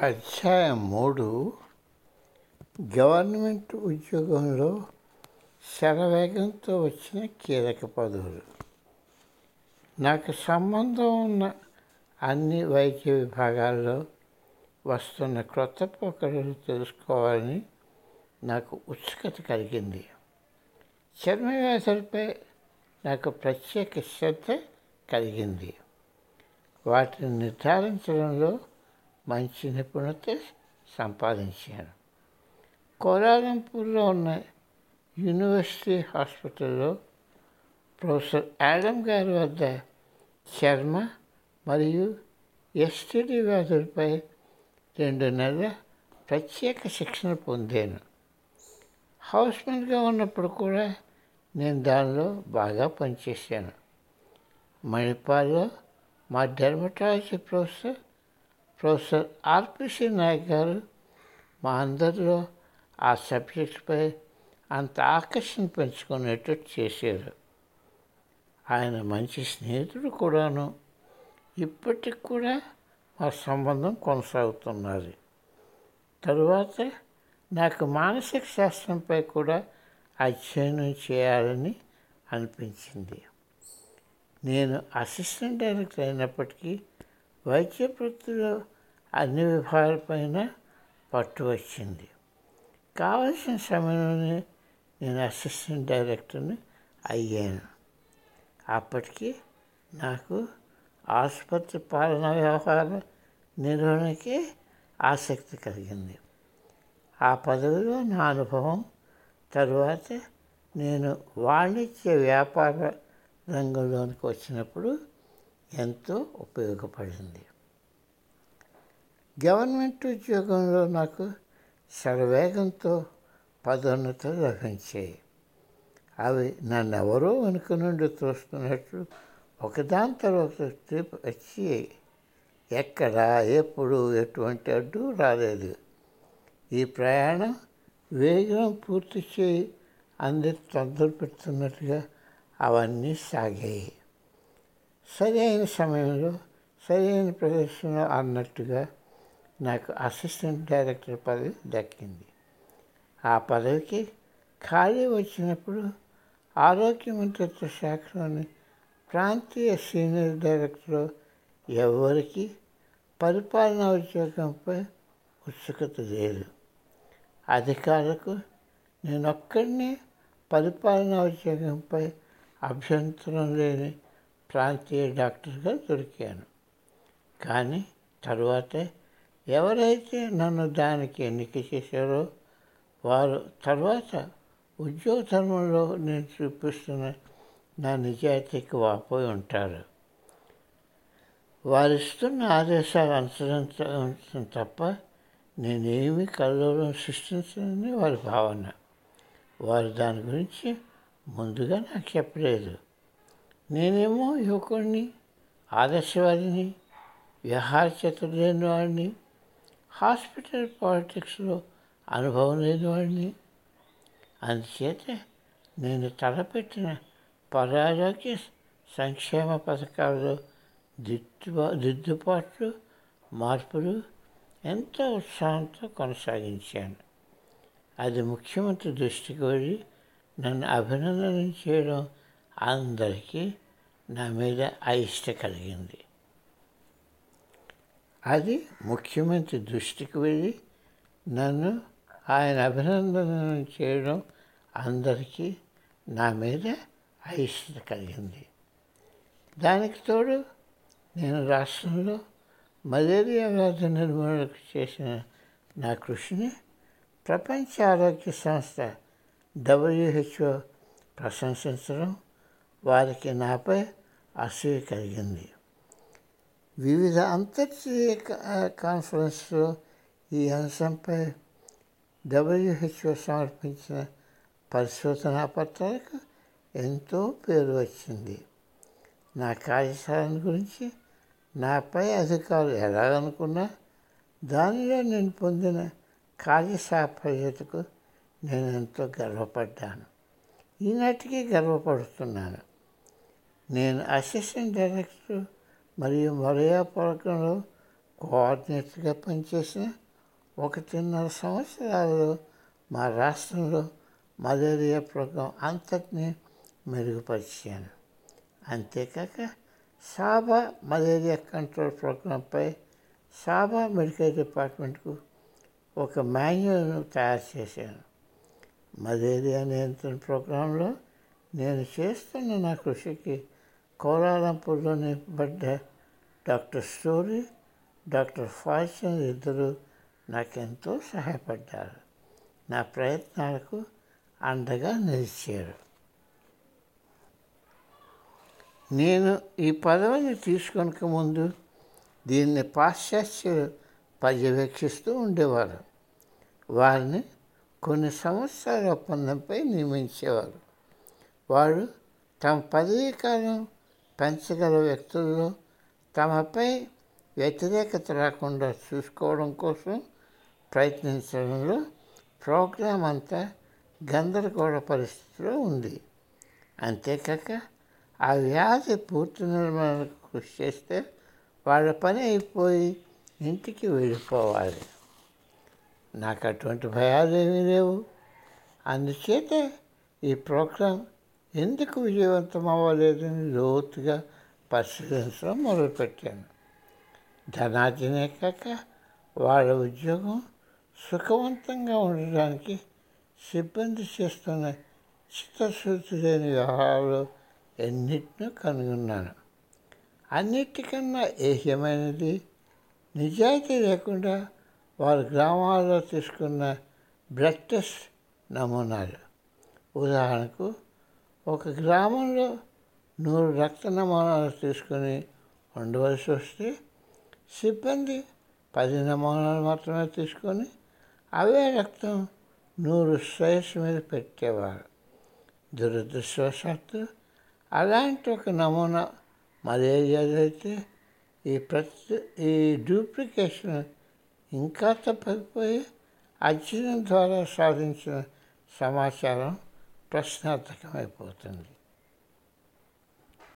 అధ్యాయం మూడు. గవర్నమెంట్ ఉద్యోగంలో శరవేగంతో వచ్చిన కీలక పదవులు. నాకు సంబంధం ఉన్న అన్ని వైద్య విభాగాల్లో వస్తున్న క్రొత్త ప్రక్రియలు తెలుసుకోవాలని నాకు ఉత్సుకత కలిగింది. చర్మ వ్యాధులపై నాకు ప్రత్యేక శ్రద్ధ కలిగింది. వాటిని నిర్ధారించడంలో మంచి నిపుణత సంపాదించాను కోలాలంపూర్లో ఉన్న యూనివర్సిటీ హాస్పిటల్లో ప్రొఫెసర్ యాడమ్ గారి వద్ద చర్మ మరియు ఎస్టిడి వ్యాధులపై రెండు నెలల ప్రత్యేక శిక్షణ పొందాను. హౌస్మెన్గా ఉన్నప్పుడు కూడా నేను దానిలో బాగా పనిచేశాను. మణిపాల్లో మా dermatology professor professor RPC Nayak గారు మా అందరిలో ఆ సబ్జెక్టుపై అంత ఆకర్షణ పెంచుకునేటట్టు చేశారు. ఆయన మంచి స్నేహితుడు కూడాను. ఇప్పటికి కూడా మా సంబంధం కొనసాగుతున్నది. తరువాత నాకు మానసిక శాస్త్రంపై కూడా అధ్యయనం చేయాలని అనిపించింది. నేను అసిస్టెంట్ డైరెక్టర్ అయినప్పటికీ వైద్య వృత్తిలో అన్ని విభాగాలపైన పట్టు వచ్చింది. కావలసిన సమయంలోనే నేను అసిస్టెంట్ డైరెక్టర్ని అయ్యాను. అప్పటికి నాకు ఆసుపత్రి పాలన వ్యవహార నిర్వహణకి ఆసక్తి కలిగింది. ఆ పదవిలో నా అనుభవం తరువాత నేను వాణిజ్య వ్యాపార రంగంలోనికి వచ్చినప్పుడు ఎంతో ఉపయోగపడింది. గవర్నమెంట్ ఉద్యోగంలో నాకు శరవేగంతో పదోన్నతులు లభించాయి. అవి నన్ను ఎవరో వెనుక నుండి చూస్తున్నట్లు ఒకదాని తర్వాత వచ్చి ఎక్కడ ఎప్పుడు ఎటువంటి అడ్డు రాలేదు. ఈ ప్రయాణం వేగం పూర్తి చేయి అందరి తొందర పెడుతున్నట్టుగా అవన్నీ సాగాయి. సరైన సమయంలో సరైన ప్రదర్శన అన్నట్టుగా నాకు అసిస్టెంట్ డైరెక్టర్ పదవి దక్కింది. ఆ పదవికి ఖాళీ వచ్చినప్పుడు ఆరోగ్య మంత్రిత్వ శాఖలోని ప్రాంతీయ సీనియర్ డైరెక్టర్ ఎవరికి పరిపాలనా ఉద్యోగంపై ఉత్సుకత లేదు. అధికారులకు నేనొక్కడినే పరిపాలనా ఉద్యోగంపై అభ్యంతరం లేని ప్రాంతీయ డాక్టర్గా దొరికాను. కానీ తర్వాత ఎవరైతే నన్ను దానికి ఎన్నిక చేశారో వారు తర్వాత ఉద్యోగ ధర్మంలో నేను చూపిస్తున్న నా నిజాయితీకి వాపోయి ఉంటారు. వారిస్తున్న ఆదేశాలు అనుసరించడం తప్ప నేనేమి కల్లోలం సృష్టించనని వారి భావన. వారు దాని గురించి ముందుగా నాకు చెప్పలేదు. నేనేమో యువకుడిని ఆదర్శవాదిని వ్యవహార చేతులు లేని వాడిని హాస్పిటల్ పాలిటిక్స్లో అనుభవం లేని వాడిని అందుచేత నేను తలపెట్టిన పరారోగ్య సంక్షేమ పథకాల్లో దిద్దుబా దిద్దుబాట్లు మార్పులు ఎంతో ఉత్సాహంతో కొనసాగించాను. అది ముఖ్యమంత్రి దృష్టికి వెళ్ళి నన్ను అభినందన చేయడం అందరికీ నా మీద అయిష్ట కలిగింది. అది ముఖ్యమంత్రి దృష్టికి వెళ్ళి నన్ను ఆయన అభినందన చేయడం అందరికీ నా మీద అయిష్టత కలిగింది. దానికి తోడు నేను రాష్ట్రంలో మలేరియా వ్యాధి నిర్మూలనకు చేసిన నా కృషిని ప్రపంచ ఆరోగ్య సంస్థ డబ్ల్యూహెచ్ఓ ప్రశంసించడం వారికి నాపై అసూయ కలిగింది. వివిధ అంతర్జాతీయ కాన్ఫరెన్స్లో ఈ అంశంపై డబ్ల్యూహెచ్ఓ సమర్పించిన పరిశోధనా పత్రాలకు ఎంతో పేరు వచ్చింది. నా కార్యశాలను గురించి నాపై అధికారులు ఎలాగనుకున్నా దానిలో నేను పొందిన కార్యసాఫల్యతకు నేను ఎంతో గర్వపడ్డాను. ఈనాటికి గర్వపడుతున్నాను. నేను అసిస్టెంట్ డైరెక్టర్ మరియు మరయా పలకంలో కోఆర్డినేటర్గా పనిచేసిన ఒకటిన్నర సంవత్సరాలలో మా రాష్ట్రంలో మలేరియా ప్రోగ్రాం అంతటినీ మెరుగుపరిచాను. అంతేకాక సాబా మలేరియా కంట్రోల్ ప్రోగ్రాంపై సాబా మెడికల్ డిపార్ట్మెంట్కు ఒక మాన్యువల్ను తయారు చేశాను. మలేరియా నియంత్రణ ప్రోగ్రాంలో నేను చేస్తున్న నా కృషికి కోలాలంపూర్లోని నింపబడ్డ డాక్టర్ స్టోరీ డాక్టర్ ఫార్చ్యూన్ ఇద్దరు నాకెంతో సహాయపడ్డారు. నా ప్రయత్నాలకు అండగా నిలిచారు. నేను ఈ పదవిని తీసుకొనక ముందు దీన్ని పాశ్చాత్యులు పర్యవేక్షిస్తూ ఉండేవారు. వారిని కొన్ని సంవత్సరాల ఒప్పందంపై నియమించేవారు. వారు తమ పదవీ కాలం పెంచగల వ్యక్తుల్లో తమపై వ్యతిరేకత రాకుండా చూసుకోవడం కోసం ప్రయత్నించడంలో ప్రోగ్రాం అంతా గందరగోళ పరిస్థితిలో ఉంది. అంతేకాక ఆ వ్యాధి పూర్తి నిర్మాణ కృషి చేస్తే వాళ్ళ పని అయిపోయి ఇంటికి వెళ్ళిపోవాలి. నాకు అటువంటి భయాలు ఏమీ లేవు. అందుచేత ఈ ప్రోగ్రాం ఎందుకు విజయవంతం అవ్వలేదని లోతుగా పరిశీలించడం మొదలుపెట్టాను. ధనార్జనే కాక వాళ్ళ ఉద్యోగం సుఖవంతంగా ఉండడానికి సిబ్బంది చేస్తున్న చిత్తశుద్ధి లేని వ్యవహారాలు ఎన్నిటినూ కనుగొన్నాను అన్నిటికన్నా ఏహ్యమైనది నిజాయితీ లేకుండా వారు గ్రామాల్లో తీసుకున్న బ్లడ్ టెస్ట్ నమూనాలు. ఉదాహరణకు ఒక గ్రామంలో నూరు రక్త నమూనాలు తీసుకుని ఉండవలసి వస్తే సిబ్బంది పది నమూనాలు మాత్రమే తీసుకొని అవే రక్తం నూరు స్ట్రైస్ మీద పెట్టేవారు. దురదృష్టవశాత్తు అలాంటి ఒక నమూనా మలేరియాదైతే ఈ ప్రతి ఈ డూప్లికేషన్ ఇంకా తప్పకపోయి అధ్యయనం ద్వారా సాధించిన సమాచారం ప్రశ్నార్థకమైపోతుంది